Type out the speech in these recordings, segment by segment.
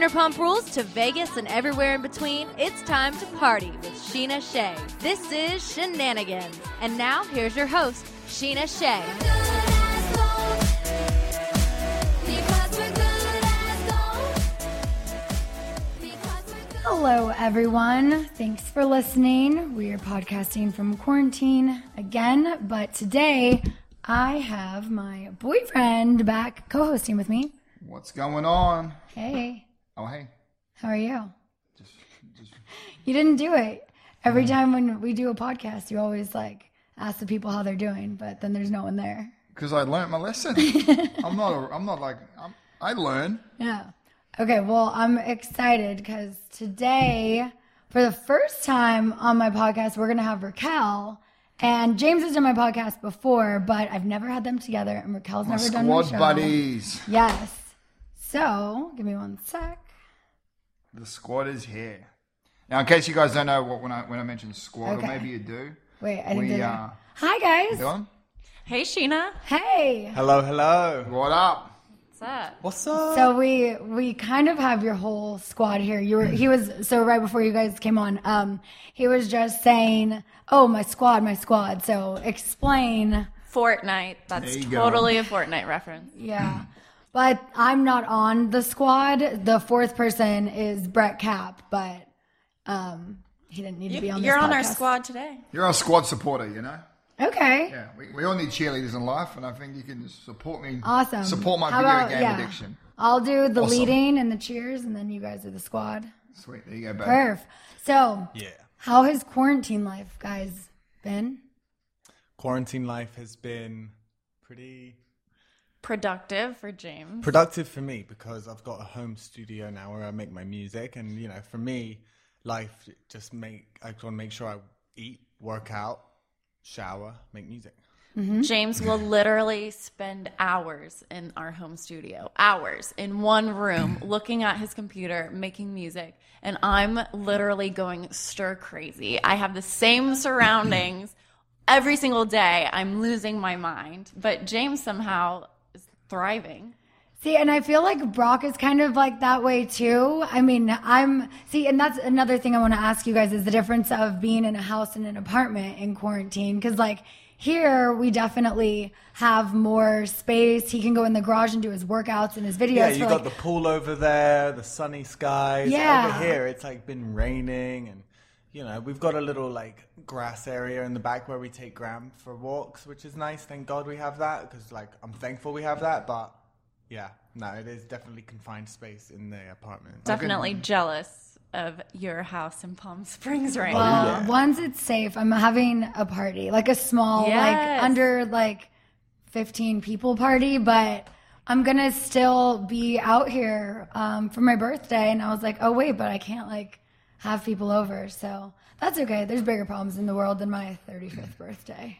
Vanderpump Rules to Vegas and everywhere in between, it's time to party with Scheana Shay. This is Shenanigans. And now, here's your host, Scheana Shay. Hello, everyone. Thanks for listening. We are podcasting from quarantine again, but today I have my boyfriend back co hosting with me. What's going on? Hey, Oh, hey. how are you? You didn't do it. Every time when we do a podcast, you always like ask the people how they're doing, but then there's no one there. Because I learned my lesson. I'm not. A, I'm not like. I'm, I learn. Yeah. Okay, well, I'm excited because today, for the first time on my podcast, we're going to have Raquel. And James has done my podcast before, but I've never had them together, and Raquel's My never done my squad show. buddies. Yes. So, give me one sec. The squad is here. Now, in case you guys don't know what when I when I mentioned squad, Okay. or maybe you do. Wait, I didn't we, uh. Hi, guys. you on? Hey, Scheana. Hey. Hello, hello. What up? What's up? What's up? So we we kind of have your whole squad here. You were he was so right before you guys came on. Um, he was just saying, "Oh, my squad, my squad." So explain. Fortnite. That's There you go. totally a Fortnite reference. Yeah. But I'm not on the squad. The fourth person is Brett Cap, but um, he didn't need to be on. The squad. You're this on our squad today. You're our squad supporter, you know. Okay. Yeah, we, we all need cheerleaders in life, and I think you can support me. Awesome. Support my How video about- game yeah. addiction. I'll do the Awesome. leading and the cheers, and then you guys are the squad. Sweet. There you go, babe. Perf. So, yeah. how has quarantine life, guys, been? Quarantine life has been pretty Productive for James. productive for me because I've got a home studio now where I make my music, and you know, for me, life just make I just want to make sure I eat, work out, shower, make music. Mm-hmm. James will literally spend hours in our home studio, hours in one room, looking at his computer, making music. And I'm literally going stir crazy. I have the same surroundings every single day. I'm losing my mind. But James somehow is thriving. See, and I feel like Brock is kind of like that way too. I mean, I'm see, and that's another thing I want to ask you guys is the difference of being in a house and an apartment in quarantine. Because like here, we definitely have more space. He can go in the garage and do his workouts and his videos. Yeah, for, you like, got the pool over there, the sunny skies. Yeah. Over here, it's like been raining, and you know, we've got a little like grass area in the back where we take Graham for walks, which is nice. Thank God we have that because like I'm thankful we have that. But yeah, no, it is definitely confined space in the apartment. Definitely jealous of your house in Palm Springs right Well, now. once it's safe, I'm having a party, like a small, Yes. like under like 15 people party, but I'm gonna still be out here um, for my birthday. And I was like, oh wait, but I can't like have people over, so that's okay. There's bigger problems in the world than my 35th birthday.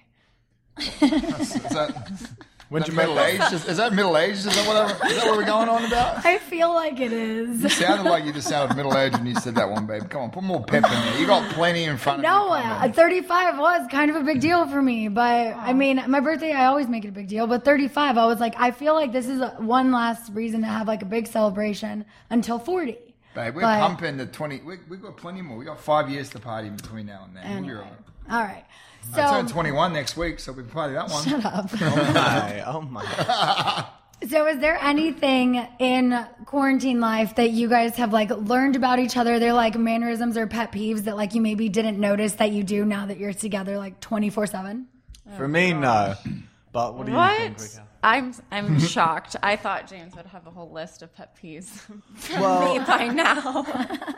Is that, When'd you that middle that? aged? Is, is that middle aged? Is that what is that what we're going on about? I feel like it is. You sounded like you just sounded middle aged when you said that one, babe. Come on, put more pep in there. You got plenty in front No, of you. No, 35 was kind of a big deal for me, but I mean, my birthday, I always make it a big deal, but 35, I was like, I feel like this is one last reason to have like a big celebration until 40. Babe, we're But- pumping the 20. We, we've got plenty more. We've got five years to party between now and then. We'll be Anyway. all right. All right. I turn 21 next week, so we can party that one. shut up. Oh my, oh my. So, is there anything in quarantine life that you guys have like learned about each other? They're like mannerisms or pet peeves that like you maybe didn't notice that you do now that you're together like 24 7? For me, no. But what do you think, What? I'm I'm shocked. I thought James would have a whole list of pet peeves from Well- me by now.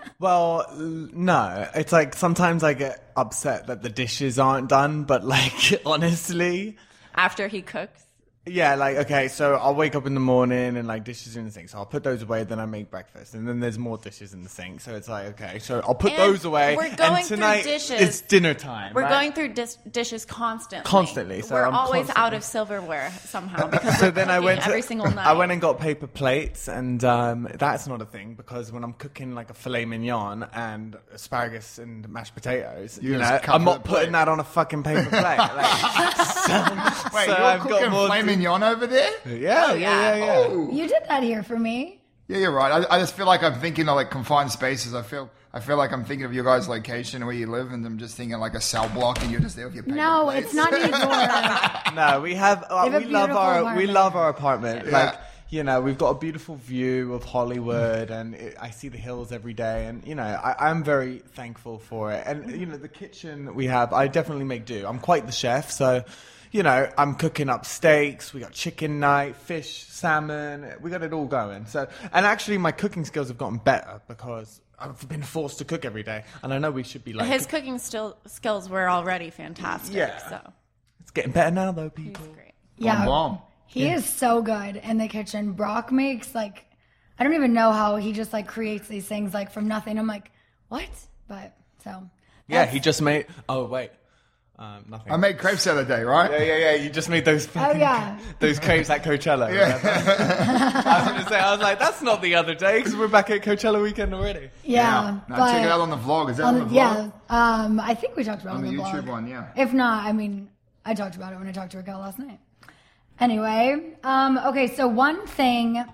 Well, l- no. It's like sometimes I get upset that the dishes aren't done, but like honestly, After he cooks, yeah, like okay, so I'll wake up in the morning and like dishes in the sink, so I'll put those away. Then I make breakfast, and then there's more dishes in the sink. So it's like okay, so I'll put And those away. we're going and through tonight dishes. it's dinner time. we're right? going through dis- dishes constantly. Constantly, so we're I'm always out constantly- of silverware somehow. Because so we're then I went to, every single night. I went and got paper plates, and um, that's not a thing because when I'm cooking like a filet mignon and asparagus and mashed potatoes, you, You know, cover I'm not the putting plate. that on a fucking paper plate. Like, so, Wait, so you're I've got cooking more filet to- mignon over there? Yeah, yeah, yeah, yeah. Oh. You did that here for me. Yeah, you're right. I, I just feel like I'm thinking of like confined spaces. I feel I feel like I'm thinking of your guys' location where you live, and I'm just thinking like a cell block, and you're just there with your paper No, plates. it's not Igor. No, we have. Uh, They have we love beautiful our. We love our apartment. Yeah. Like you know, we've got a beautiful view of Hollywood, and it, I see the hills every day. And you know, I, I'm very thankful for it. And you know, the kitchen we have, I definitely make do. I'm quite the chef, so. You know, I'm cooking up steaks. We got chicken night, fish, salmon. We got it all going. So, and actually, my cooking skills have gotten better because I've been forced to cook every day. And I know we should be like, His cooking still skills were already fantastic. Yeah. So it's getting better now, though, he's people. great. yeah. bomb. He is so good in the kitchen. Brock makes like I don't even know how he just like creates these things like from nothing. I'm like, what? But so Yeah, he just made. Oh wait, um, nothing. I made crepes the other day, right? Yeah, yeah, yeah. You just made those. fucking- yeah. Those crepes at Coachella. remember? I was gonna say, I was like, that's not the other day because we're back at Coachella weekend already. yeah. No, but check it out on the vlog. Is that on on, the- the vlog? yeah, um, I think we talked about On it on the the, YouTube vlog. one, yeah. If not, I mean, I talked about it when I talked to Raquel last night. Anyway, um, okay, so one thing. uh,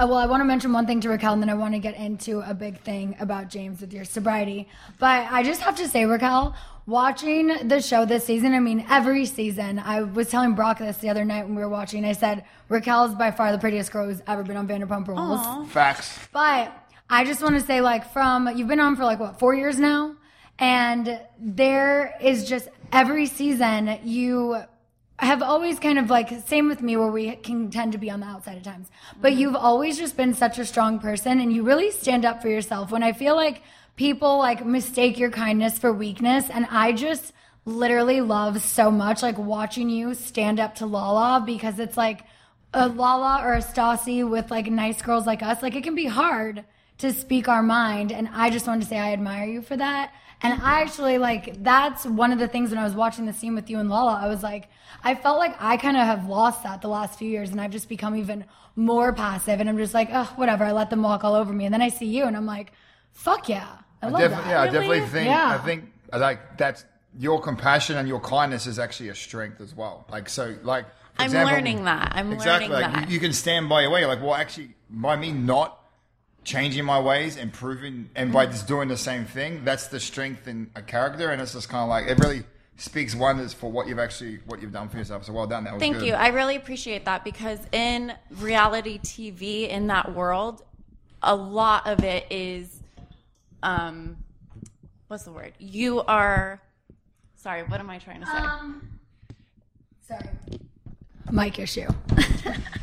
Well, I want to mention one thing to Raquel, and then I want to get into a big thing about James with your sobriety. But I just have to say, Raquel, watching the show this season, I mean, every season, I was telling Brock this the other night when we were watching. I said, Raquel is by far the prettiest girl who's ever been on Vanderpump Rules. Facts. But I just want to say, like, from you've been on for like what four years now, and there is just every season you have always kind of like same with me where we can tend to be on the outside at times but mm-hmm. you've always just been such a strong person and you really stand up for yourself when i feel like people like mistake your kindness for weakness and i just literally love so much like watching you stand up to lala because it's like a lala or a stassi with like nice girls like us like it can be hard to speak our mind and i just wanted to say i admire you for that. And I actually like that's one of the things when I was watching the scene with you and Lala, I was like, I felt like I kind of have lost that the last few years, and I've just become even more passive, and I'm just like, oh, whatever, I let them walk all over me, and then I see you, and I'm like, fuck yeah, I love that. yeah, I definitely think. Yeah. I think like that's your compassion and your kindness is actually a strength as well. Like so, like I'm example- learning that. I'm exactly. learning like, that. You, you can stand by your way. Like, well, actually, by me not changing my ways, improving, and by just doing the same thing, that's the strength in a character, and it's just kind of like it really speaks wonders for what you've actually what you've done for yourself. So well done. That was Thank good. you. I really appreciate that because in reality TV, in that world, a lot of it is, um, what's the word? You are. Sorry, what am I trying to say? Um, sorry. Mic issue.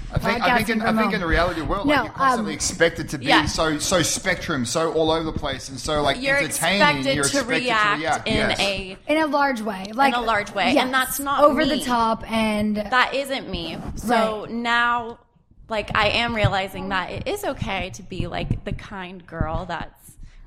I think, I think, in, I think in the reality world, No, like you're constantly um, expected to be yeah. so so spectrum, so all over the place, and so like you're entertaining. expected, you're to, expected react to react in yes. a In a large way, like a large way, and that's not over me. the top, and that isn't me. So Right. now, like, I am realizing that it is okay to be like the kind girl that's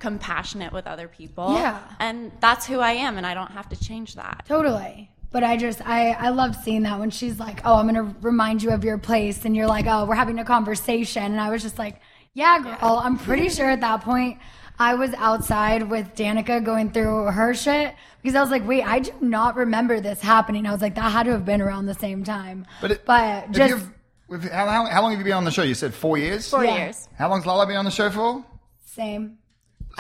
compassionate with other people. Yeah. And that's who I am, and I don't have to change that. Totally. But I just I I love seeing that when she's like, "Oh, I'm gonna remind you of your place," and you're like, "Oh, we're having a conversation," and I was just like, "Yeah, girl." I'm pretty sure at that point I was outside with Danica going through her shit because I was like, "Wait, I do not remember this happening." I was like, "That had to have been around the same time." But it, but just how, how, how long have you been on the show? You said four years. Four Yeah. years. How long's Lala been on the show for? same.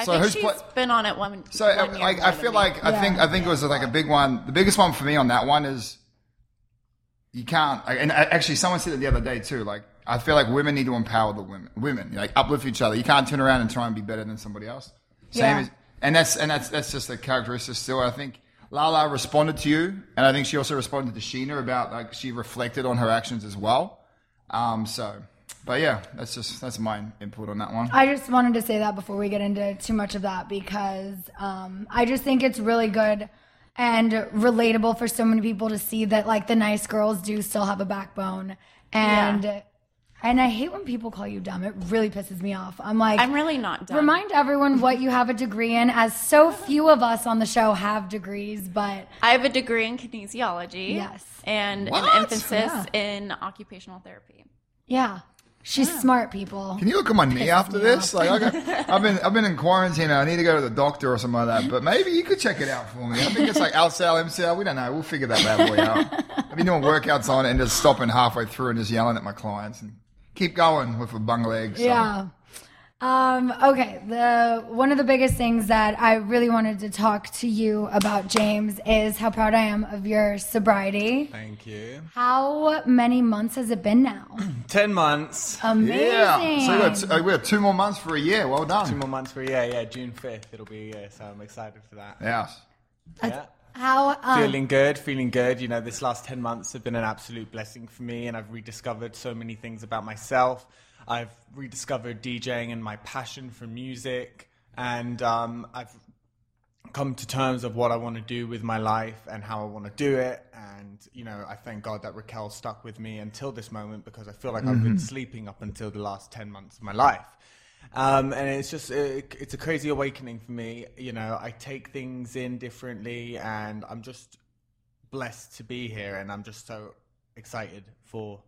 I So think who's she's pla- been on it one. So uh, one more I than feel me. like I think I think it was like a big one. The biggest one for me on that one is you can't. And actually, someone said it the other day too. Like I feel like women need to empower the women. Women like uplift each other. You can't turn around and try and be better than somebody else. Same Yeah. as and that's and that's that's just a characteristic. Still, I think Lala responded to you, and I think she also responded to Scheana about like she reflected on her actions as well. Um. So, but yeah, that's just that's my input on that one. I just wanted to say that before we get into too much of that because um, I just think it's really good and relatable for so many people to see that like the nice girls do still have a backbone and and I hate when people call you dumb. It really pisses me off. I'm like I'm really not dumb. Remind everyone what you have a degree in, as so few of us on the show have degrees, but I have a degree in kinesiology. Yes. And What? an emphasis Yeah. in occupational therapy. yeah, she's smart, people. Can you look at my knee after this? off. Like, I got, I've been I've been in quarantine. I need to go to the doctor or something like that. But maybe you could check it out for me. I think it's like LCL, MCL. We don't know. We'll figure that bad boy out. I've been doing workouts on it and just stopping halfway through and just yelling at my clients and keep going with a bung leg. So. Yeah. Um, okay. The one of the biggest things that I really wanted to talk to you about, James, is how proud I am of your sobriety. Thank you. How many months has it been now? Ten months. Amazing. Yeah. So we got, two, uh, we got two more months for a year. Well done. Two more months for a year. Yeah, June fifth. It'll be a year. So I'm excited for that. Yes. Yeah. How um, feeling good, feeling good. You know, this last 10 months have been an absolute blessing for me, and I've rediscovered so many things about myself. I've rediscovered DJing and my passion for music, and um, I've come to terms of what I want to do with my life and how I want to do it. And, you know, I thank God that Raquel stuck with me until this moment because I feel like I've been sleeping up until the last 10 months of my life. Um, and it's just, it, it's a crazy awakening for me. You know, I take things in differently and I'm just blessed to be here. And I'm just so excited for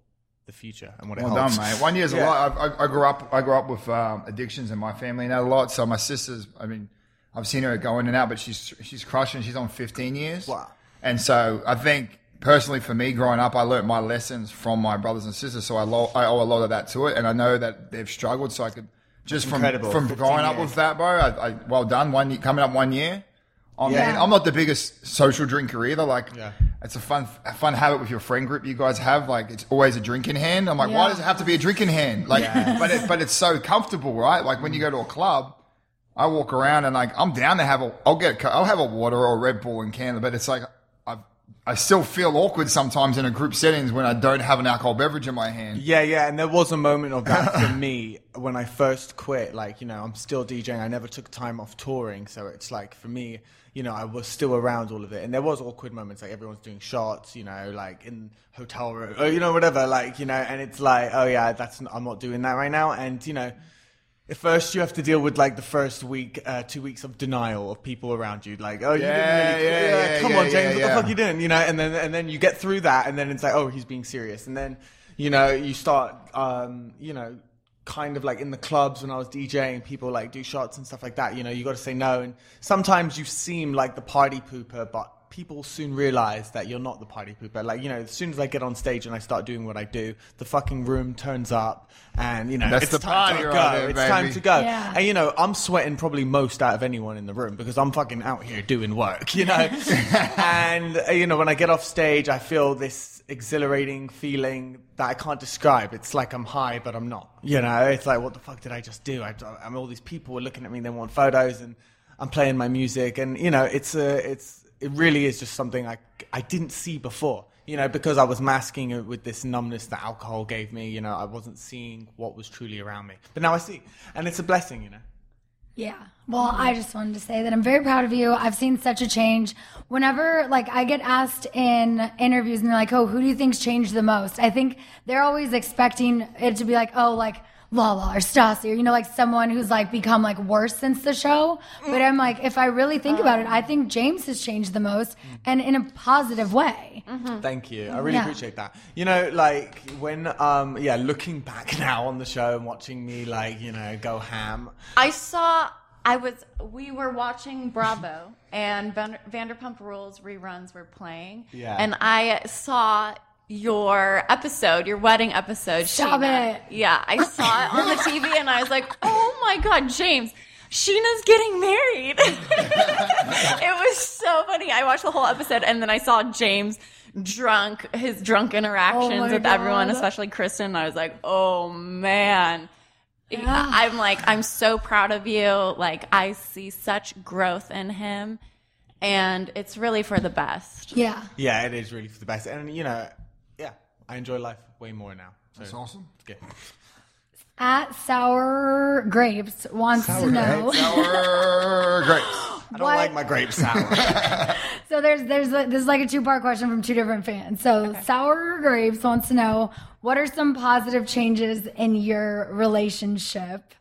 the future and what it Well holds. done, mate. One year's Yeah. a lot. I, I, I grew up. I grew up with um, addictions in my family and that a lot. So my sister's. I mean, I've seen her go in and out, but she's she's crushing. She's on 15 years. Wow. And so I think personally for me, growing up, I learnt my lessons from my brothers and sisters. So I, lo- I owe a lot of that to it, and I know that they've struggled. So I could just from incredible. from 15 growing up years. with that, bro. I, I well done. One year, coming up one year. I mean, Yeah. I'm not the biggest social drinker either. Like, Yeah. It's a fun, a fun habit with your friend group you guys have. Like, it's always a drink in hand. I'm like, why does it have to be a drink in hand? Like, but it, but it's so comfortable, right? Like when you go to a club, I walk around and like I'm down to have a, I'll get, I'll have a water or a Red Bull and can, but it's like I, still feel awkward sometimes in a group settings when I don't have an alcohol beverage in my hand. Yeah, yeah, and there was a moment of that for me when I first quit. Like, you know, I'm still DJing. I never took time off touring, so it's like for me, you know, I was still around all of it, and there was awkward moments. Like everyone's doing shots, you know, like in hotel room, or you know, whatever. Like, you know, and it's like, oh yeah, that's I'm not doing that right now, and you know. First, you have to deal with like the first week, uh, two weeks of denial of people around you. Like, oh, you Yeah, didn't really, yeah, yeah, come yeah, on, James, what the fuck you doing? You know, and then and then you get through that, and then it's like, oh, he's being serious, and then you know, you start, um, you know, kind of like in the clubs when I was DJing, people like do shots and stuff like that. You know, you got to say no, and sometimes you seem like the party pooper, but people soon realize that you're not the party pooper. Like, you know, as soon as I get on stage and I start doing what I do, the fucking room turns up, and you know, That's it's the time party to go. there, it's time to go. Yeah. And you know, I'm sweating probably most out of anyone in the room because I'm fucking out here doing work, you know. and uh, you know, when I get off stage, I feel this exhilarating feeling that I can't describe. It's like I'm high, but I'm not. You know, it's like what the fuck did I just do? I, I mean, all these people are looking at me, they want photos, and I'm playing my music, and you know, it's a, it's, it really is just something I, I didn't see before. You know, because I was masking it with this numbness that alcohol gave me. You know, I wasn't seeing what was truly around me, but now I see, and it's a blessing. You know. Yeah. Well, I just wanted to say that I'm very proud of you. I've seen such a change. Whenever like I get asked in interviews and they're like, "Oh, who do you think's changed the most?" I think they're always expecting it to be like, "Oh, like Lala or Stassi or, you know, like someone who's like become like worse since the show. But I'm like, if I really think about it, I um. think James has changed the most and in a positive way. Mm-hmm. Thank you. I mm-hmm. really Yeah. appreciate that. You know, like when um yeah, looking back now on the show and watching me like, you know, go ham. I saw. I was. We were watching Bravo, and Van, Vanderpump Rules reruns were playing. Yeah. And I saw your episode, your wedding episode. Stop Scheana. it. Yeah, I saw it on the TV, and I was like, "Oh my god, James." Scheana's getting married. it was so funny. I watched the whole episode and then I saw James drunk, his drunk interactions Oh my with everyone, especially Kristen. And I was like, oh man. I'm like, I'm so proud of you. Like, I see such growth in him, and it's really for the best. Yeah. Yeah, it is really for the best. And you know, yeah, I enjoy life way more now. So That's awesome. it's good. At Sour Grapes wants to know. Sour grapes. I don't What? like my grapes sour. So there's there's a, this is like a two part question from two different fans. So Sour Grapes wants to know what are some positive changes in your relationship,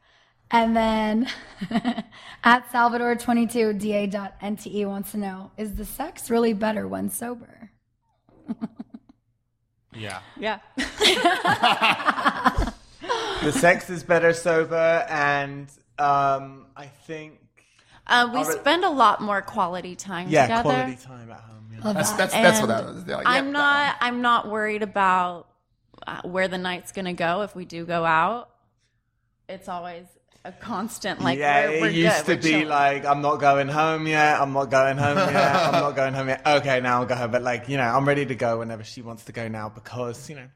and then at Salvador twenty two da.nte E wants to know is the sex really better when sober? Yeah. Yeah. The sex is better sober and um I think Uh, we Alright. spend a lot more quality time yeah, together. quality time at home. Yeah. That's that's that's what that And like, yeah, I'm that not. I'm not worried about uh, where the night's gonna go if we do go out. It's always a constant. Like yeah, we're, we're it used good, to be chilling. like, I'm not going home yet. I'm not going home yet. I'm not going home yet. Okay, now I'll go home. But like, you know, I'm ready to go whenever she wants to go now because you know,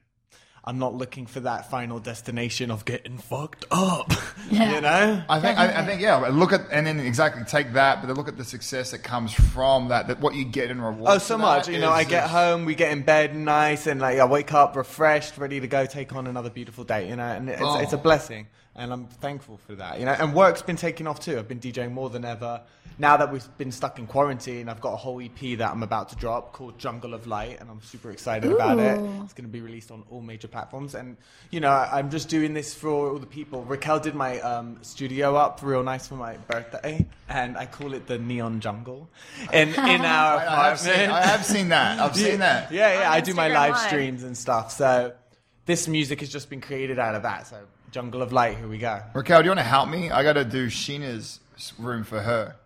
I'm not looking for that final destination of getting fucked up. Yeah. you know. I think, I, I think, yeah. Look at and then exactly take that, but then look at the success that comes from that. That what you get in reward. Oh, so much. You know, I get home, we get in bed nice, and like I wake up refreshed, ready to go take on another beautiful day. You know, and it's, Oh. it's a blessing, and I'm thankful for that. You know, and work's been taking off too. I've been DJing more than ever. Now that we've been stuck in quarantine, I've got a whole EP that I'm about to drop called Jungle of Light, and I'm super excited about it. It's going to be released on all major platforms, and you know, I- I'm just doing this for all the people. Raquel did my um, studio up real nice for my birthday, and I call it the Neon Jungle. In in our I, I have seen, apartment. I have seen that. I've seen that. Yeah, yeah, On I do my live Live. streams and stuff. So this music has just been created out of that. So Jungle of Light, here we go. Raquel, do you want to help me? I got to do Scheana's room for her.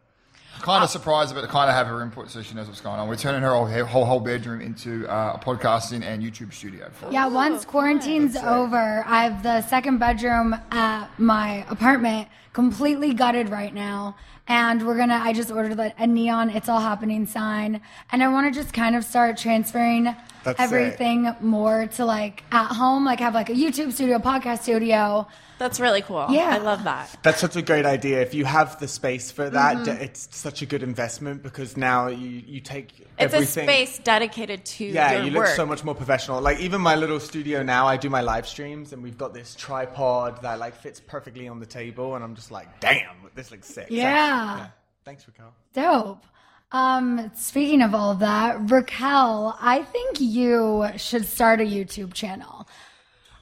Kind of surprised, but kind of have her input so she knows what's going on. We're turning her whole whole, whole bedroom into uh, a podcasting and YouTube studio. For her. Yeah, once quarantine's over, I have the second bedroom at my apartment completely gutted right now. And we're gonna, I just ordered like a neon It's All Happening sign. And I wanna just kind of start transferring That's everything more to like at home, like have like a YouTube studio, podcast studio. That's really cool. Yeah. I love that. That's such a great idea. If you have the space for that, Mm-hmm. d- it's such a good investment because now you, you take It's everything. a space dedicated to Yeah, your you look work. so much more professional. Like even my little studio now, I do my live streams, and we've got this tripod that like fits perfectly on the table, and I'm just like, damn, this looks sick. So, Yeah. Thanks, Raquel. Dope. Um, speaking of all of that, Raquel, I think you should start a YouTube channel.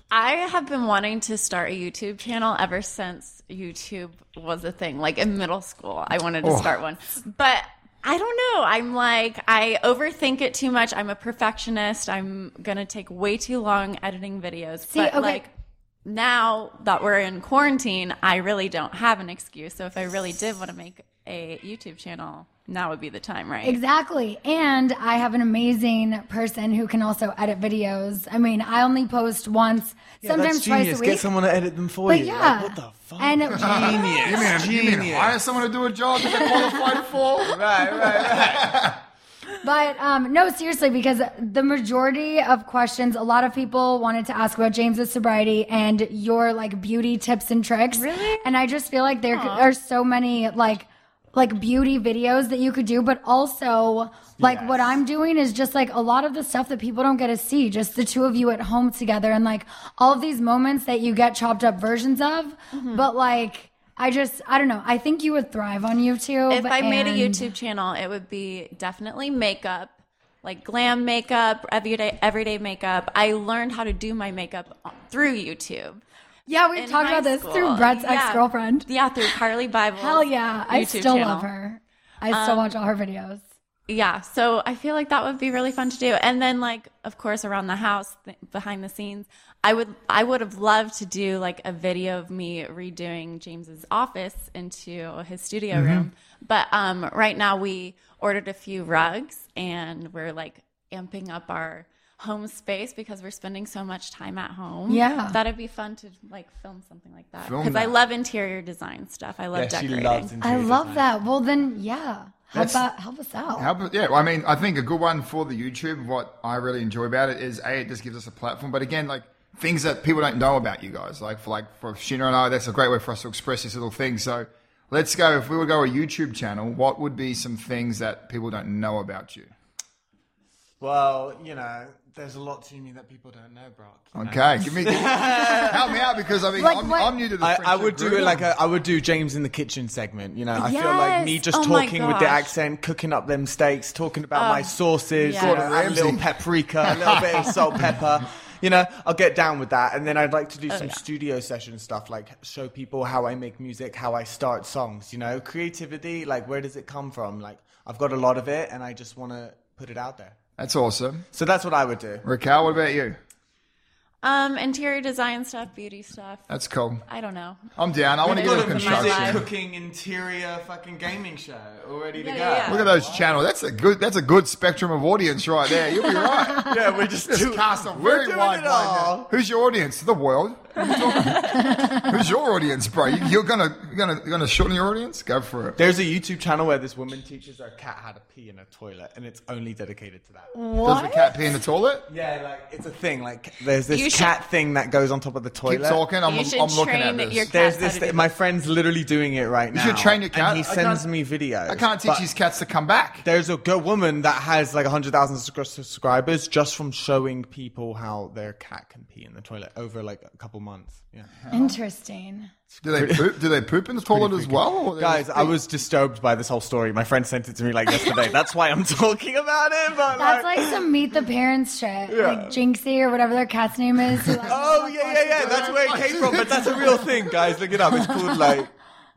I have been wanting to start a YouTube channel ever since YouTube was a thing. Like in middle school, I wanted to start one. But I don't know. I'm like, I overthink it too much. I'm a perfectionist. I'm going to take way too long editing videos. See, but okay. like, now that we're in quarantine, I really don't have an excuse. So if I really did want to make a YouTube channel, now would be the time, right? Exactly. And I have an amazing person who can also edit videos. I mean, I only post once, sometimes that's twice a week. Get someone to edit them for but you. yeah. Like, what the fuck? And You mean, you mean hire someone to do a job that they're qualified for? right, right, right. But um, no, seriously, because the majority of questions, a lot of people wanted to ask about James's sobriety and your like beauty tips and tricks. Really? And I just feel like there are so many like like beauty videos that you could do, but also like what I'm doing is just like a lot of the stuff that people don't get to see, just the two of you at home together and like all of these moments that you get chopped up versions of. Mm-hmm. But like I just I don't know. I think you would thrive on YouTube. if I made a YouTube channel, it would be definitely makeup, like glam makeup, everyday everyday makeup. I learned how to do my makeup through YouTube. Yeah, we've talked about this school. through Brett's Yeah. ex-girlfriend. Yeah, through Carli Bybel. Hell yeah. I still channel. love her. I still um, watch all her videos. yeah so i feel like that would be really fun to do and then like of course around the house th- behind the scenes i would i would have loved to do like a video of me redoing james's office into his studio Mm-hmm. room but um right now we ordered a few rugs and we're like amping up our home space because we're spending so much time at home Yeah. that'd be fun to like film something like that because i love interior design stuff i love Yeah, she decorating loves I love design. that. Well, then, yeah. Help, out, help us out. How, about- yeah, well, I mean, I think a good one for the YouTube. What I really enjoy about it is a it just gives us a platform, but again, like things that people don't know about you guys. Like for like for Scheana and I, that's a great way for us to express this little thing. So let's go. If we would go a YouTube channel, what would be some things that people don't know about you? Well, you know, there's a lot to me that people don't know, Brock. you know? Okay, give me help me out because I mean Like I'm, what- I'm new to the. I, I would do group. it like a, I would do James in the kitchen segment. You know, I feel like me just Oh talking with the accent, cooking up them steaks, talking about my um, sauces, yeah. you know, a little Ramsay. paprika, a little bit of salt, pepper. You know, I'll get down with that, and then I'd like to Oh, do some studio session stuff, like show people how I make music, how I start songs. You know, creativity, like where does it come from? Like I've got a lot of it, and I just want to put it out there. That's awesome. So that's what I would do. Raquel, what about you? Um interior design stuff beauty stuff That's cool. i don't know I'm down. I want to get Got into it from construction. life. cooking interior fucking gaming show all ready to Yeah, go. yeah, yeah. Look at those channels. That's a good. That's a good spectrum of audience right there. You'll be right. Yeah, we're just Just do- cast a we're very doing wide it line. all. Who's your audience? The world. Who's your audience, bro? You, you're gonna you're gonna you're gonna shorten your audience? Go for it. There's a YouTube channel where this woman teaches her cat how to pee in a toilet, and it's only dedicated to that. Does the cat pee in the toilet? Yeah, like it's a thing. Like there's this You should- cat thing that goes on top of the toilet. Keep talking. I'm, You should I'm looking at train this. your There's this. how Thing. My friend's literally doing it right now. should train your cat. And he I sends can't- me videos. I can't teach but these cats to come back. There's a good woman that has like 100,000 subscribers just from showing people how their cat can pee in the toilet over like a couple months. Yeah. Interesting. Do they poop? Do they poop in the toilet as well? Guys, I was disturbed by this whole story. My friend sent it to me like yesterday. That's why I'm talking about it. But That's like some meet the parents shit. Like Jinxie or whatever their cat's name is. like, Oh yeah, yeah, yeah. That's where it came from. But that's a real thing, guys. Look it up. It's called like.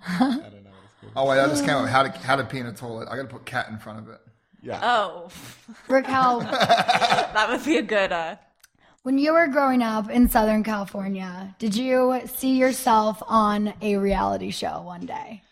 I don't know. It's. Oh wait, I just came up with how to how to pee in a toilet. I got to put cat in front of it. Yeah. oh Raquel, that would be a good uh when you were growing up in Southern California, did you see yourself on a reality show one day?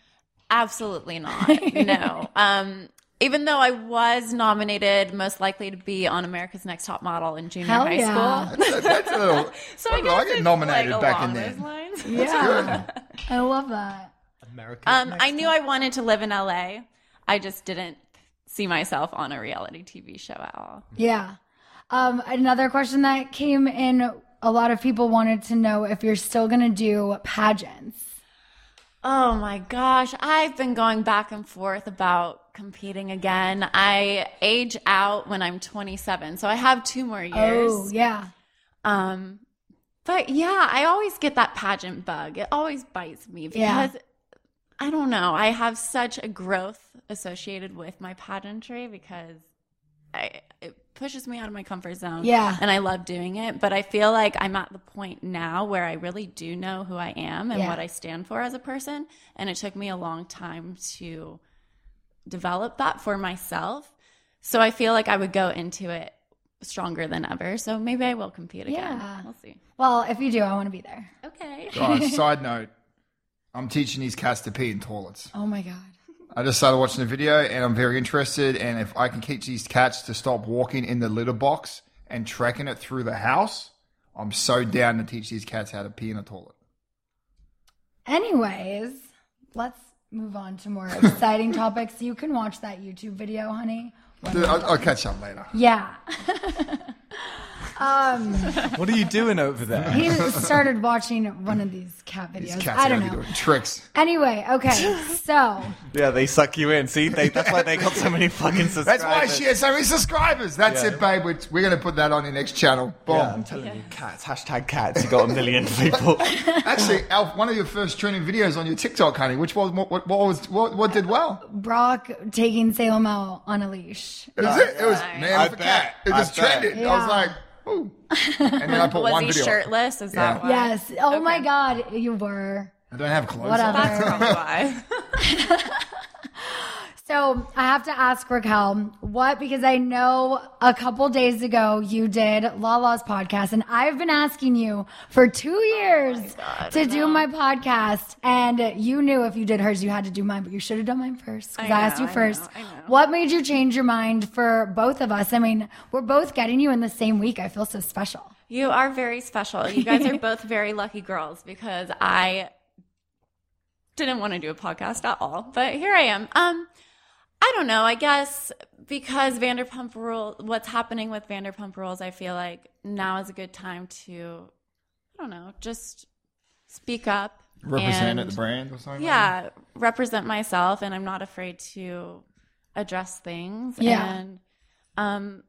Absolutely not. no. Um, even though I was nominated most likely to be on America's Next Top Model in junior Hell high yeah. school. That's, that's a little. So I I, guess get it's, nominated like, back in those there. lines. Yeah. I love that. American. Um, I knew I wanted to live in LA. I just didn't see myself on a reality TV show at all. Yeah. Um, another question that came in a lot of people wanted to know if you're still going to do pageants. Oh my gosh, I've been going back and forth about competing again. I age out when I'm 27, so I have two more years. Oh, yeah. Um, but yeah, I always get that pageant bug. It always bites me Yeah. because I don't know. I have such a growth associated with my pageantry because I it pushes me out of my comfort zone. Yeah. and I love doing it. But I feel like I'm at the point now where I really do know who I am and Yeah. what I stand for as a person. And it took me a long time to develop that for myself. So I feel like I would go into it stronger than ever. So maybe I will compete again. Yeah. We'll see. Well, if you do, I want to be there. Okay. Guys, side note, I'm teaching these cats to pee in toilets. Oh my God. I just started watching the video and I'm very interested. And if I can teach these cats to stop walking in the litter box and tracking it through the house, I'm so down to teach these cats how to pee in a toilet. Anyways, let's move on to more exciting topics. You can watch that YouTube video, honey. Dude, I'll, I'll catch up later. Yeah. Um, what are you doing over there? He started watching one of these cat These videos. cats I don't know. doing tricks. Anyway, okay. So, Yeah, they suck you in. See, they, that's why they got so many fucking subscribers. That's why she has so many subscribers. That's Yeah. it, babe. We're, we're going to put that on your next channel. Boom. Yeah, I'm telling you, cats. Hashtag cats. You got a million people. Actually, Alf, one of your first trending videos on your TikTok, honey, which was what, what, what was what, what did well? Brock taking Salem out on a leash. It was, it, it was man I with a cat. It I just bet. trended. I was like, Ooh. And then I put Was one he video. shirtless? Is Yeah. that why? Yes. Oh my God, you were. I don't have clothes. Whatever. on. That's probably why. So I have to ask Raquel what because I know a couple days ago you did Lala's podcast, and I've been asking you for two years to do my podcast, and you knew if you did hers, you had to do mine, but you should have done mine first because I, I asked know, you I first. know, I know. What made you change your mind for both of us? I mean, we're both getting you in the same week. I feel so special. You are very special. You guys are both very lucky girls because I didn't want to do a podcast at all, but here I am. Um, I don't know. I guess because Vanderpump Rules, what's happening with Vanderpump Rules, I feel like now is a good time to, I don't know, just speak up. Represent and- the brand or something. yeah represent myself and i'm not afraid to address things Yeah. and um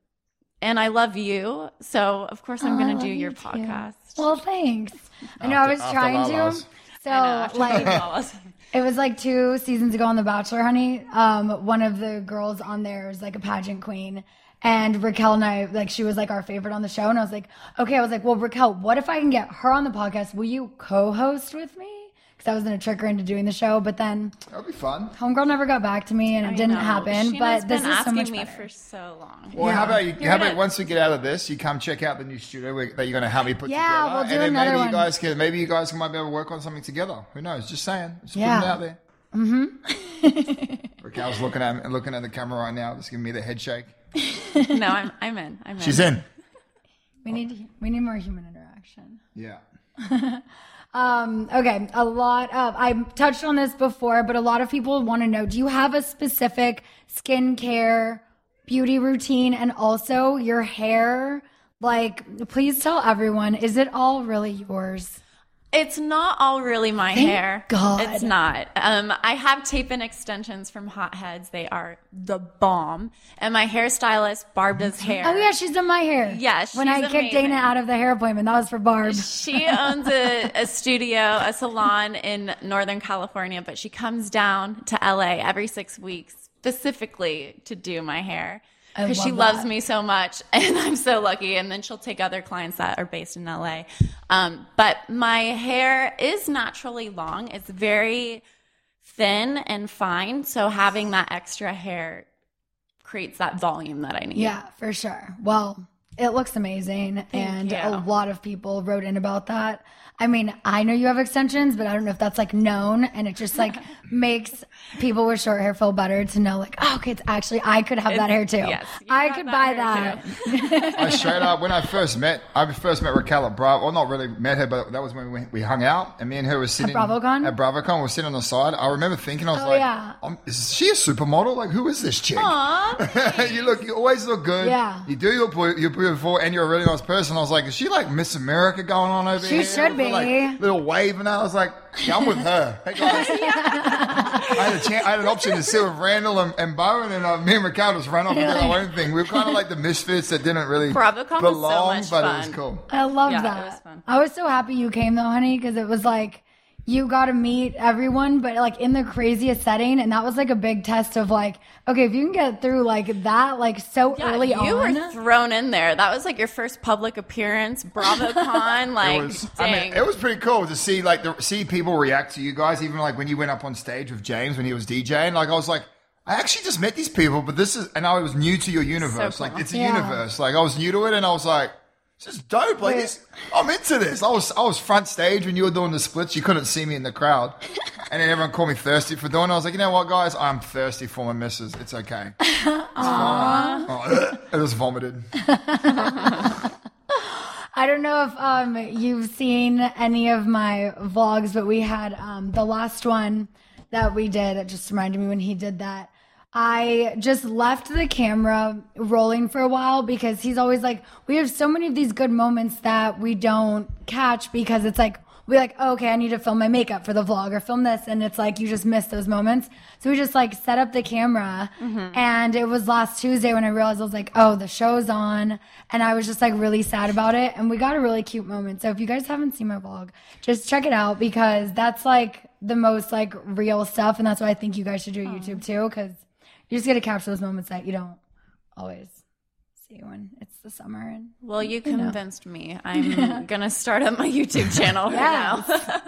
and i love you so of course i'm Oh, gonna love do you your too. podcast Well, thanks. I know I was trying to. So, know, like, It was like two seasons ago on The Bachelor, honey. Um, one of the girls on there is like a pageant queen. And Raquel and I, like, she was like our favorite on the show. And I was like, okay, I was like, well, Raquel, what if I can get her on the podcast? Will you co host with me? Because I was going to trick her into doing the show. But then That'll be fun. Homegirl never got back to me and it I didn't know. happen. Scheana's but this been is so asking much me better. for so long Well, Yeah. how about you? You're how about gonna- once we get out of this, you come check out the new studio that you're going to help me put Yeah, together, we'll do and then another maybe one. you guys can maybe you guys might be able to work on something together. Who knows? Just saying. Just Yeah. putting it out there. Mm-hmm. Raquel's looking at looking at the camera right now, just giving me the head shake. no i'm i'm in i'm in She's in. We need, we need more human interaction. Yeah. Um, okay, a lot of I touched on this before, but a lot of people want to know: Do you have a specific skincare beauty routine, and also your hair? Like, please tell everyone: Is it all really yours? It's not all really my Thank hair. God. It's not. Um, I have tape in extensions from Hot Heads. They are the bomb. And my hairstylist, Barbara's hair. Oh yeah, she's done my hair. Yeah, when I she's kicked. Dana out of the hair appointment, that was for Barb. She owns a, a studio, a salon in Northern California, but she comes down to LA every six weeks specifically to do my hair. Because she love loves that. me so much, and I'm so lucky. And then she'll take other clients that are based in LA. Um, but my hair is naturally long. It's very thin and fine. So having that extra hair creates that volume that I need. Yeah, for sure. Well, it looks amazing, and you. a lot of people wrote in about that. I mean, I know you have extensions, but I don't know if that's like known, and it just like makes people with short hair feel better to know, like, oh, okay, it's actually I could have that hair too. yes, I could that buy that. I straight up when I first met, I first met Raquel at Bravo. Well, not really met her, but that was when we, we hung out, and me and her were sitting at BravoCon? At BravoCon, we were sitting on the side. I remember thinking, I was Oh, like, yeah. um, "Is she a supermodel? Like, who is this chick?" Aw, you look, you always look good. Yeah. You do look, beau- you're beautiful, and you're a really nice person. I was like, is she like Miss America going on over She here? She should With, Like, little wave, and I was like, yeah, I'm with her. Hey guys. I had a chance, I had an option to sit with Randall and, and Beau, and then uh, me and Raquel just ran off and did our own thing. We were kind of like the misfits that didn't really BravoCon was so belong, much but it was cool. I love Yeah, it that. was fun. I was so happy you came though, honey, because it was like you got to meet everyone, but like in the craziest setting, and that was like a big test of like, okay, if you can get through like that, like so Yeah, early you on. You were thrown in there. That was like your first public appearance, BravoCon. Like, it was, dang. I mean, it was pretty cool to see like the, see people react to you guys. Even like when you went up on stage with James when he was DJing, like I was like, I actually just met these people, but this is, and I was new to your universe. cool. Like it's a Yeah. universe. Like I was new to it, and I was like, this is dope. Like this, I'm into this. I was I was front stage when you were doing the splits. You couldn't see me in the crowd, and then everyone called me thirsty for doing. it. I was like, you know what, guys, I'm thirsty for my missus. It's okay. It's. Oh, it was vomited. I don't know if um, you've seen any of my vlogs, but we had um, the last one that we did. It just reminded me when he did that. I just left the camera rolling for a while because he's always like, we have so many of these good moments that we don't catch because it's like, we like, oh, okay, I need to film my makeup for the vlog or film this. And it's like, you just miss those moments. So we just like set up the camera. Mm-hmm. And it was last Tuesday when I realized I was like, oh, the show's on. And I was just like really sad about it. And we got a really cute moment. So if you guys haven't seen my vlog, just check it out because that's like the most like real stuff. And that's why I think you guys should do YouTube too. Cause you just get to capture those moments that you don't always see when it's the summer and Well, you know. convinced me. I'm gonna start up my YouTube channel right now.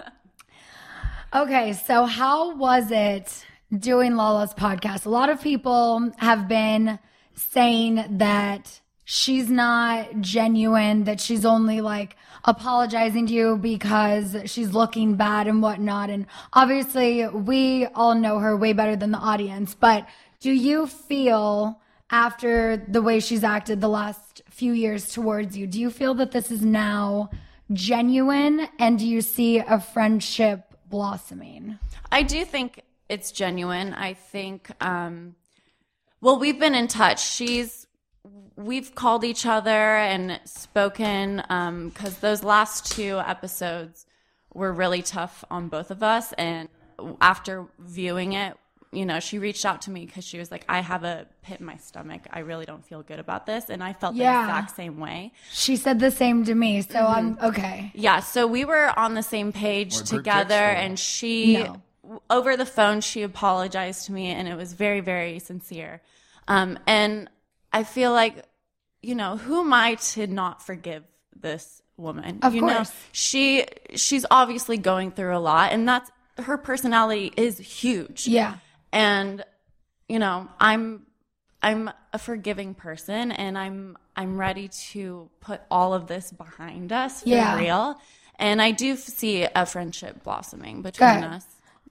Okay, so how was it doing Lala's podcast? A lot of people have been saying that she's not genuine, that she's only like apologizing to you because she's looking bad and whatnot. And obviously, we all know her way better than the audience. But do you feel after the way she's acted the last few years towards you, do you feel that this is now genuine? And do you see a friendship blossoming? I do think it's genuine. I think, um, well, we've been in touch. She's, we've called each other and spoken because those last two episodes were really tough on both of us. And after viewing it, you know, she reached out to me because she was like, I have a pit in my stomach. I really don't feel good about this. And I felt Yeah. the exact same way. She said the same to me, so I'm okay. Yeah, so we were on the same page Or group together, and she, No. over the phone, she apologized to me, and it was very, very sincere. Um, and I feel like, you know, who am I to not forgive this woman? Of you know, course. she she's obviously going through a lot, and that's her personality is huge Yeah. And you know i'm i'm a forgiving person and i'm i'm ready to put all of this behind us for Yeah. real and i do see a friendship blossoming between Good. us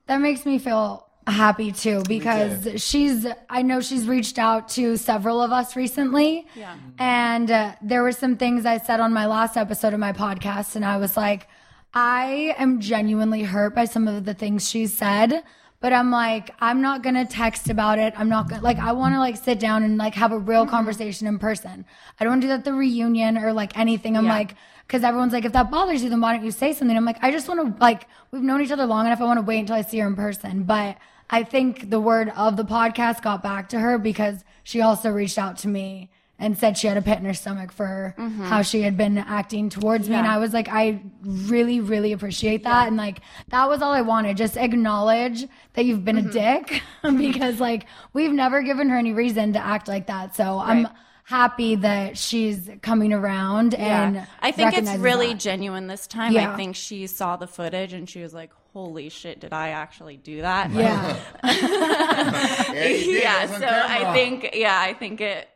That makes me feel happy too because she's I know she's reached out to several of us recently. Yeah. And uh, there were some things I said on my last episode of my podcast and I was like I am genuinely hurt by some of the things she said. But I'm like, I'm not gonna text about it. I'm not gonna like. I want to like sit down and like have a real mm-hmm. conversation in person. I don't do that at the reunion or like anything. I'm Yeah. like, because everyone's like, if that bothers you, then why don't you say something? I'm like, I just want to like, we've known each other long enough. I want to wait until I see her in person. But I think the word of the podcast got back to her because she also reached out to me and said she had a pit in her stomach for mm-hmm. how she had been acting towards me. And I was like, I really, really appreciate that. And like, that was all I wanted. Just acknowledge that you've been a mm-hmm. dick because like, we've never given her any reason to act like that. So I'm happy that she's coming around and i think it's really that. genuine this time Yeah. i think she saw the footage and she was like holy shit did i actually do that yeah. Yeah, yeah It was so i think yeah i think it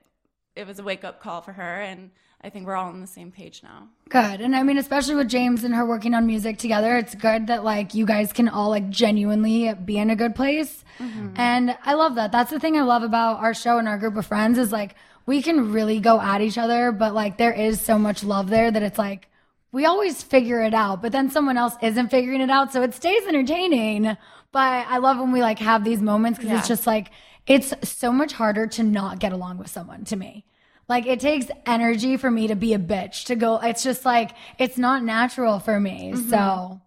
it was a wake-up call for her and i think we're all on the same page now Good. And I mean, especially with James and her working on music together, it's good that like you guys can all like genuinely be in a good place. Mm-hmm. And I love that. That's the thing I love about our show and our group of friends is like we can really go at each other, but like there is so much love there that it's like we always figure it out, but then someone else isn't figuring it out. So it stays entertaining. But I love when we like have these moments because it's just like, it's so much harder to not get along with someone to me. Like it takes energy for me to be a bitch to go. It's just like it's not natural for me. So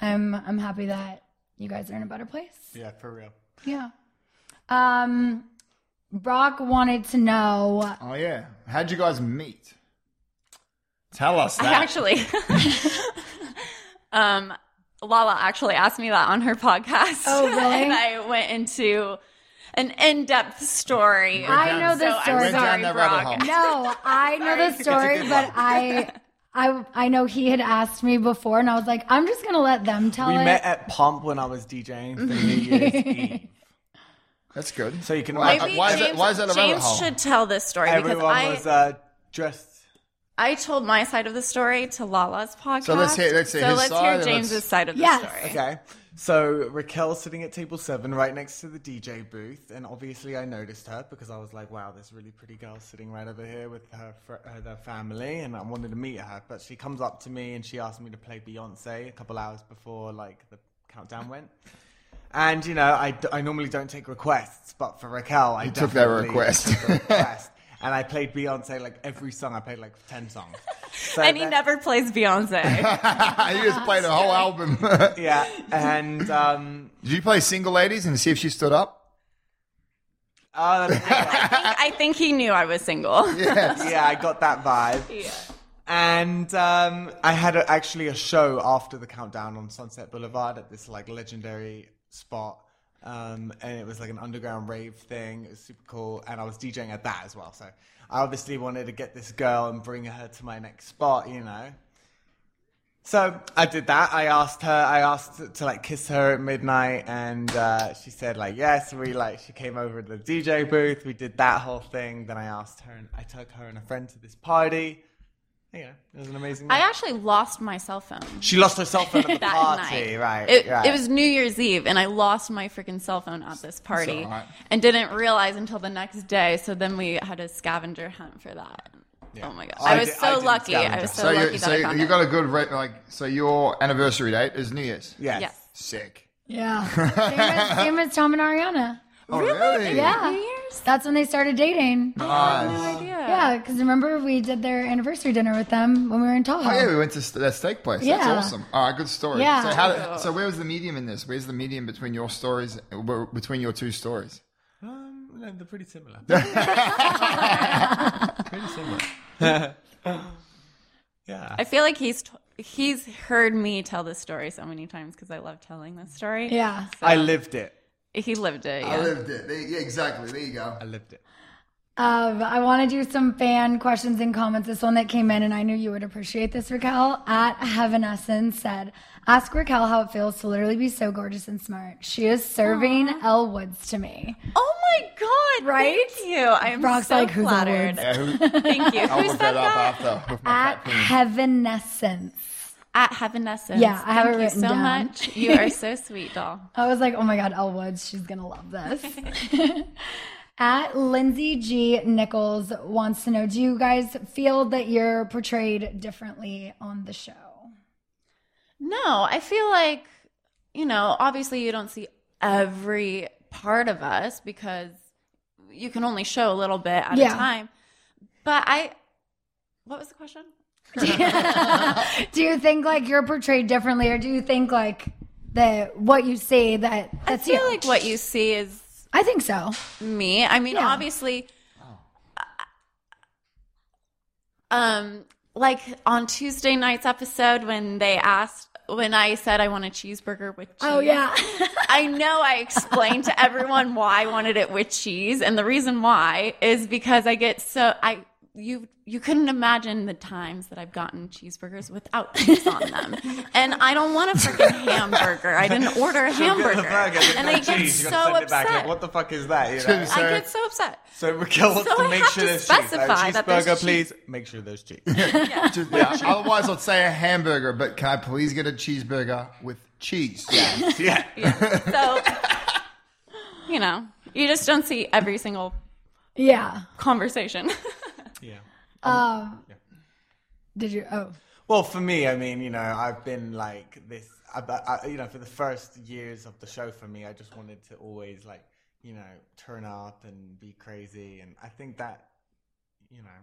I'm I'm happy that you guys are in a better place. Yeah, for real. Yeah. Um, Brock wanted to know. Oh yeah. How'd you guys meet? Tell us that. I actually, um, Lala actually asked me that on her podcast. Oh, really? and I went into an in-depth story. I know the So story. Went down sorry, that Brock. No, I know the story, but I. I, I know he had asked me before, and I was like, I'm just gonna let them tell We it. met at Pump when I was DJing for New Year's Eve. That's good. So you can Why, Maybe why is James, that? Why is that a rabbit James hole? should tell this story Everyone because I, was uh, dressed. I told my side of the story to Lala's podcast. So let's hear- let's hear so his let's side hear James's let's- side of the Yes. story. Okay. So Raquel's sitting at table seven, right next to the DJ booth, and obviously I noticed her because I was like, "Wow, this really pretty girl sitting right over here with her fr- uh, family," and I wanted to meet her. But she comes up to me and she asked me to play Beyonce a couple hours before like the countdown went. And you know, I, d- I normally don't take requests, but for Raquel, I took that request. took the request. And I played Beyonce like every song. I played like ten songs. So And he that- never plays Beyonce. he just played a whole album. Yeah, and um, Did you play Single Ladies and see if she stood up? uh, I, think, I think he knew I was single. yeah, I got that vibe. Yeah. And um, I had a, actually a show after the countdown on Sunset Boulevard at this like legendary spot Um, and it was like an underground rave thing. It was super cool. And I was DJing at that as well. So I obviously wanted to get this girl and bring her to my next spot, you know. So I did that. I asked her. I asked to, like kiss her at midnight, and uh, she said like yes. We like she came over to the DJ booth. We did that whole thing. Then I asked her, and I took her and a friend to this party. Yeah, it was an amazing. I actually lost my cell phone. She lost her cell phone at the that party, night. right? It, right. it was New Year's Eve, and I lost my freaking cell phone at this party, alright. and didn't realize until the next day. So then we had a scavenger hunt for that. Oh my god! I I, was did- so didn't lucky. I was so, So lucky that so I found you it. got a good rate, like so your anniversary date is New Year's. yes. Yes. Sick. Yeah. Same as, same as Tom and Ariana. Oh really? Yeah. New Year's? That's when they started dating. Nice. Yeah, because remember we did their anniversary dinner with them when we were in Tahoe. Oh yeah, we went to st- that steak place. Yeah. That's awesome. All right, good story. Yeah. So how? So where was the medium in this? Where's the medium between your stories? uh, Between your two stories? Um, no, they're pretty similar. pretty similar. yeah. I feel like he's t- he's heard me tell this story so many times because I love telling this story. Yeah. So I lived it. he lived it. I lived it. There- Yeah, exactly. There you go. I lived it. Um, I want to do some fan questions and comments. This one that came in, and I knew you would appreciate this, Raquel. At Heaven Essence said, Ask Raquel how it feels to literally be so gorgeous and smart. She is serving Elle Woods to me. Oh my god! Right? Thank you. I am Brock's so like, "Who's Elle flattered. Woods?" Yeah, who, Thank you. I'll Who said that up that? after At cat. Heaven Essence. At Heavenescence. Yeah, I have Thank it you so down. much. You are so sweet, doll. I was like, oh my God, Elle Woods, she's going to love this. At Lindsay G. Nichols wants to know Do you guys feel that you're portrayed differently on the show? No, I feel like, you know, obviously you don't see every part of us because you can only show a little bit at Yeah. a time. But I, what was the question? do you think like you're portrayed differently, or do you think like that what you see that I feel you? like what you see is I think so. me. I mean, Yeah. obviously, um, like on Tuesday night's episode when they asked, when I said I want a cheeseburger with cheese. Oh yeah, I know I explained to everyone why I wanted it with cheese, and the reason why is because I get so I you you couldn't imagine the times that I've gotten cheeseburgers without cheese on them, and I don't want a freaking hamburger. I didn't order a hamburger, and I get so upset. Like, what the fuck is that? You know? I get so upset. So Raquel wants So to I make sure to there's cheese. Like, specify that there's cheeseburger, cheese. please. Make sure there's cheese. Just- yeah, otherwise, I'd say a hamburger, but can I please get a cheeseburger with cheese? yeah. So you know, you just don't see every single yeah. conversation. Yeah. Um, did you? Oh, Well, for me, I mean, you know, I've been like this. I, I, you know, for the first years of the show, for me, I just wanted to always like, you know, turn up and be crazy, and I think that, you know,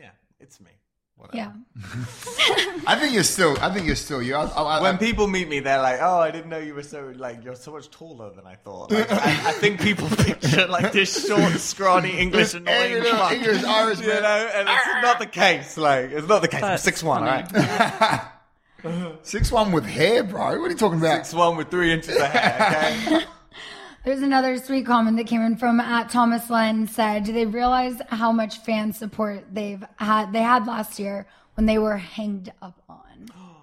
yeah, it's me. Whatever. yeah. I think you're still. I think you're still you. I, I, I, When people meet me, they're like, "Oh, I didn't know you were so like you're so much taller than I thought." Like, I, I think people picture like this short, scrawny English annoying angry little fuck, English Irish you know, and it's not the case. Like, it's not the case. I'm six one, funny. right. six one with hair, bro. What are you talking about? Six one with three inches of hair. Okay. There's another sweet comment that came in from at Thomas Len said, "Do they realize how much fan support they've had? They had last year when they were hanged up on."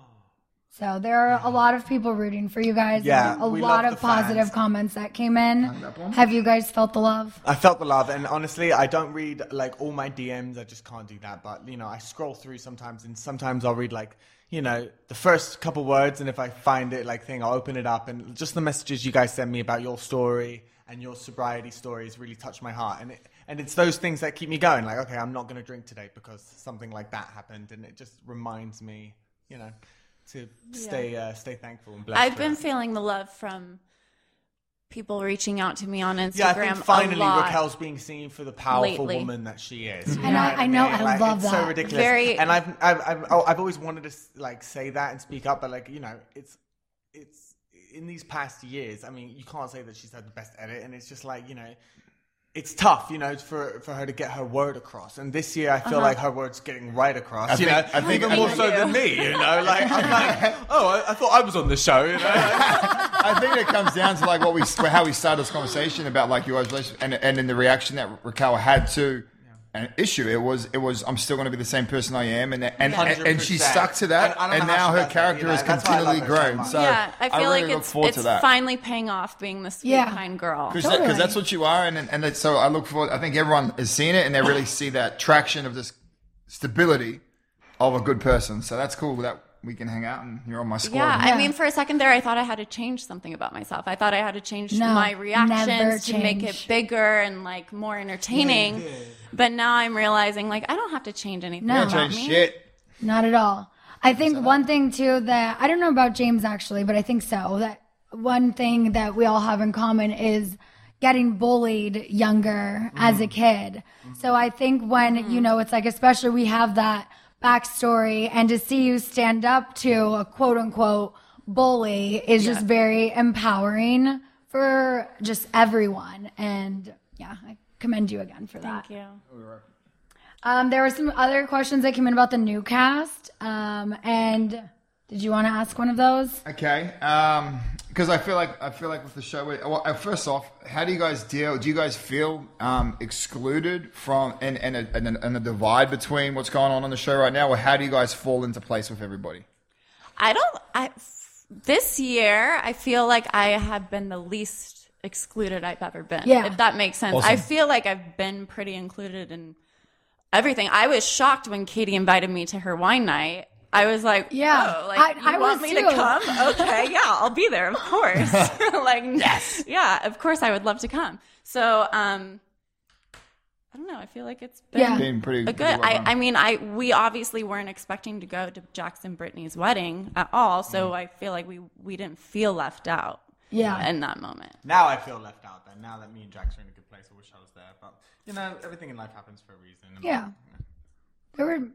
So there are a lot of people rooting for you guys. Yeah, a we lot love of the fans. positive comments that came in. Have you guys felt the love? I felt the love, and honestly, I don't read like all my DMs. I just can't do that. But you know, I scroll through sometimes, and sometimes I'll read like you know the first couple words, and if I find it like thing, I'll open it up, and just the messages you guys send me about your story and your sobriety stories really touch my heart, and it, and it's those things that keep me going. Like, okay, I'm not going to drink today because something like that happened, and it just reminds me, you know, to stay uh, stay thankful and blessed. I've been feeling the love from people reaching out to me on Instagram. Yeah, I think finally. Raquel's being seen for the powerful Lately. woman that she is. You I know- what I know, mean? I Like, love it's that. so ridiculous. Very- and I've, I've, I've, oh, I've always wanted to like say that and speak up, but like you know, it's, it's in these past years. I mean, you can't say that she's had the best edit, and it's just like you know. It's tough, you know, for for her to get her word across. And this year, I feel uh-huh. like her word's getting right across. I you think- know, I think- even I more think- so than me. You know, like I'm like, oh, I, I thought I was on the show. You know, I think it comes down to like what we how we started this conversation about like your relationship and and in the reaction that Raquel had to an issue. It was it was I'm still going to be the same person I am, and and and, and she stuck to that, And and, don't know how now her does that, character you know, has that's why I love continually her so grown. So yeah, I feel really like look it's forward it's to that. finally paying off being the sweet, Yeah. kind girl. Because Totally. that's what you are, and and it's, so I look forward. I think everyone has seen it, and they really see that traction of this stability of a good person. So that's cool that we can hang out and you're on my squad. Yeah, Yeah. I mean, for a second there, I thought I had to change something about myself. I thought I had to change No, my reactions to make it bigger and like more entertaining. But now I'm realizing like I don't have to change anything No. Change me. shit. Not at all. I think one thing too that I don't know about James actually, but I think so that one thing that we all have in common is getting bullied younger as a mm. kid. So I think when, you mm. know, it's like, especially we have that backstory and to see you stand up to a quote unquote bully is just very empowering for just everyone. And yeah, I commend you again for that. Thank you. Um, there were some other questions that came in about the new cast. Um, and did you want to ask one of those? Okay, because I feel like I feel like with the show. Well, uh, first off, how do you guys deal? Do you guys feel um, excluded from and and a, and, a, and a divide between what's going on on the show right now, or how do you guys fall into place with everybody? I don't. I this year I feel like I have been the least excluded I've ever been. Yeah. if that makes sense. I feel like I've been pretty included in everything. I was shocked when Katie invited me to her wine night. I was like, Yeah. oh, like I- you I want me too. to come? Okay, yeah, I'll be there, of course. like, yes, yeah, of course, I would love to come. So, um, I don't know. I feel like it's been Yeah. Being pretty, a pretty good. well I. I mean, I we obviously weren't expecting to go to Jax and Brittany's wedding at all, so Mm. I feel like we we didn't feel left out. Yeah. in that moment. Now I feel left out. Then now that me and Jax are in a good place, I wish I was there. But you know, everything in life happens for a reason. Yeah. you know, There were,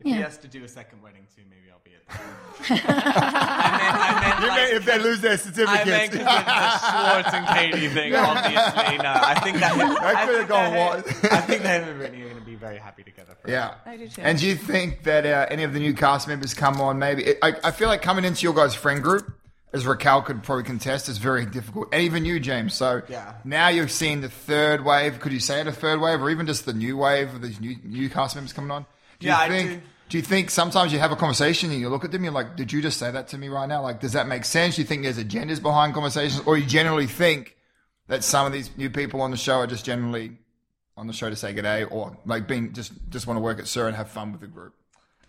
If he has to do a second wedding too, maybe I'll be at that. I meant, I meant like, if they lose their I meant certificates, the Schwartz and Katie thing. Obviously, no. I think that That could've gone I what? think, I think that him and Brittany are going to be very happy together. For Yeah. I do too. And do you think that uh, any of the new cast members come on? Maybe I, I feel like coming into your guys' friend group, as Raquel could probably contest, is very difficult, and even you, James. So Yeah. now you've seen the third wave. Could you say it a third wave, or even just the new wave of these new new cast members coming on? Do Yeah, I you think? do. Do you think sometimes you have a conversation and you look at them, you're like, "Did you just say that to me right now? Like, does that make sense? Do you think there's agendas behind conversations, or you generally think that some of these new people on the show are just generally on the show to say good day, or like being just just want to work at SUR and have fun with the group?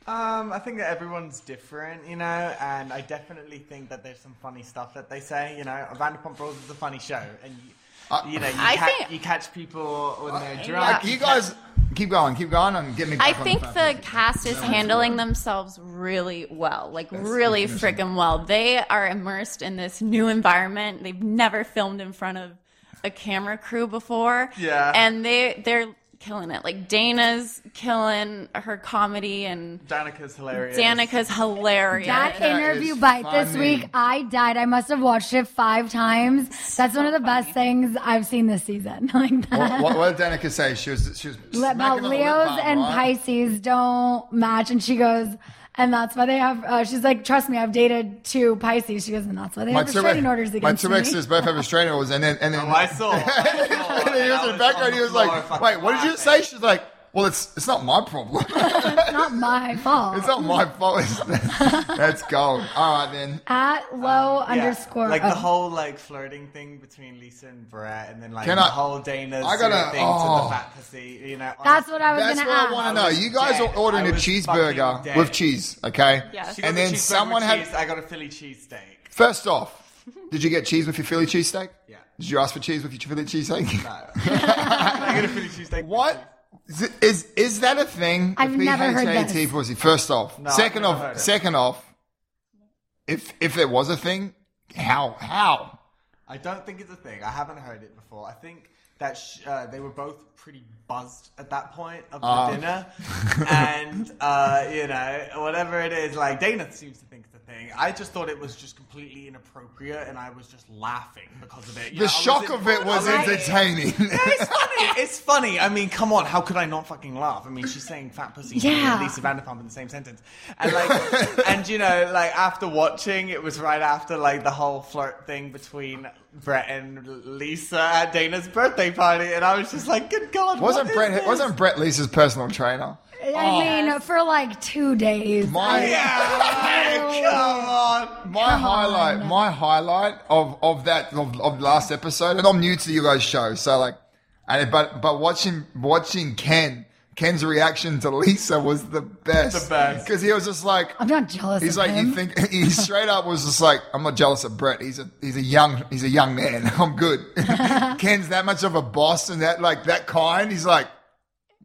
Um, I think that everyone's different, you know, and I definitely think that there's some funny stuff that they say. You know, Vanderpump Rules is a funny show, and you, you know, you, I ca- think- you catch people when they're drunk. Like you guys, keep going, keep going, and get me. I on think the, the cast is handling themselves really well, like really freaking well. They are immersed in this new environment. They've never filmed in front of a camera crew before. Yeah. And they they're killing it. Like Dayna's killing her comedy and Danica's hilarious. Danica's hilarious. that That interview is bite this week, I died. I must have watched it five times. That's one of the best things I've seen this season. like that. What, what, what did Danica say? She was she was about smacking on the lip Leos and right? Pisces don't match, and she goes, and that's why they have. Uh, she's like, trust me, I've dated two Pisces. She goes, and that's why they My have two, restraining orders against my against two me. exes both have restraining orders, and then and then Oh, I saw. I saw. and then he was in the background. He was like, "Wait, what did you say?" She's like, "Well, it's it's not my problem. It's not my fault. it's not my fault. It's, that's gold. All right then. At um, low Yeah, underscore. Like oh. the whole like flirting thing between Lisa and Brett, and then like Can the I- whole Dayna's I gotta- thing to oh. the fat pussy. You know, That's what I was That's gonna do. That's what ask. I want to know. was You guys dead. are ordering a cheeseburger with cheese, okay? Yes. And then someone with had. cheese, I got a Philly cheesesteak. First off, did you get cheese with your Philly cheesesteak? Yeah. Did you ask for cheese with your Philly cheesesteak? I got a Philly cheesesteak. with What? Cheese. Is, is is that a thing? I've The never heard PHAT this. pussy. First off, No, I've second never off, it. second off, if if there was a thing, how how? I don't think it's a thing. I haven't heard it before. I think that sh- uh, they were both pretty buzzed at that point of the Oh. dinner, and uh, you know whatever it is, like Dayna seems to think it's a thing. I just thought it was just completely inappropriate, and I was just laughing because of it. You The know, shock of it was I entertaining. it's funny. It's funny. I mean, come on. How could I not fucking laugh? I mean, she's saying "fat pussy" to me Yeah. and Lisa Vanderpump in the same sentence, and like, and you know, like after watching, it was right after like the whole flirt thing between Brett and Lisa at Dayna's birthday party, and I was just like, "Good God!" wasn't what is Brett? this? Wasn't Brett Lisa's personal trainer? I oh. mean, for like two days. My Yeah, come on. my highlight, my highlight of of that of, of last episode, and I'm new to you guys' show, so like, and but but watching watching Ken. Ken's reaction to Lisa was the best. The best. Because he was just like, I'm not jealous He's of like, him. you think he straight up was just like, I'm not jealous of Brett. He's a he's a young he's a young man. I'm good. Ken's that much of a boss and that like that kind. He's like,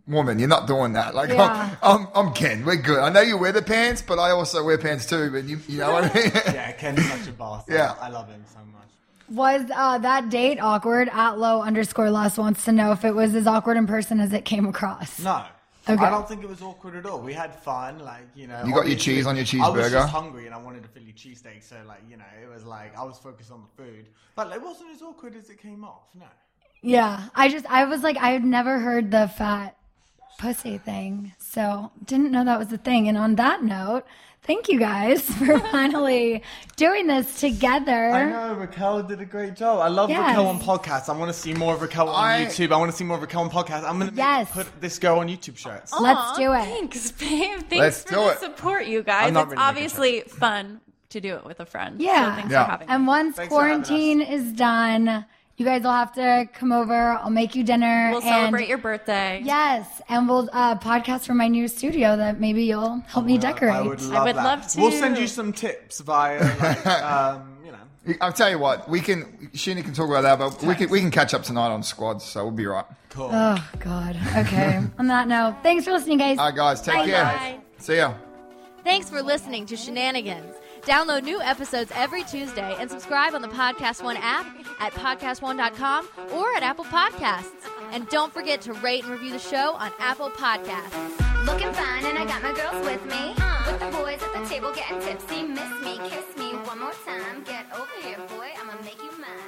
woman, you're not doing that. Like Yeah. I'm, I'm I'm Ken. We're good. I know you wear the pants, but I also wear pants too. But you you know what I mean? Yeah, Ken's such a boss. Yeah. I love him so much. Was uh, that date awkward? At low underscore less wants to know if it was as awkward in person as it came across. No. Okay. I don't think it was awkward at all. We had fun, like you know. You got your cheese on your cheeseburger. I was just hungry and I wanted a Philly cheesesteak, so like you know, it was like I was focused on the food, but it wasn't as awkward as it came off. No. Yeah, I just I was like I had never heard the fat pussy thing, so didn't know that was a thing. And on that note, thank you guys for finally doing this together. I know Raquel did a great job. I love Yes. Raquel on podcasts. I want to see more of Raquel on I- YouTube. I want to see more of Raquel on podcasts. I'm gonna Yes. put this girl on YouTube shirts. Let's do it. Thanks, babe. Thanks Let's for the it. support, you guys. I'm not It's really obviously fun to do it with a friend. Yeah. So thanks Yeah. for having And once Thanks quarantine is done, you guys will have to come over. I'll make you dinner. We'll and celebrate your birthday. Yes, and we'll uh, podcast from my new studio that maybe you'll help me decorate. I would love would that. love to. We'll send you some tips via, like, um, you know. I'll tell you what. We can. Scheana can talk about that, but we can we can catch up tonight on squads, so we'll be right. Cool. Oh God. Okay. On that note, thanks for listening, guys. All right, guys. Take Bye, care. guys. See ya. Thanks for listening to Scheananigans. Download new episodes every Tuesday and subscribe on the Podcast One app at podcastone.com or at Apple Podcasts. And don't forget to rate and review the show on Apple Podcasts. Looking fine, and I got my girls with me. With the boys at the table getting tipsy. Miss me, kiss me one more time. Get over here, boy. I'ma make you mine.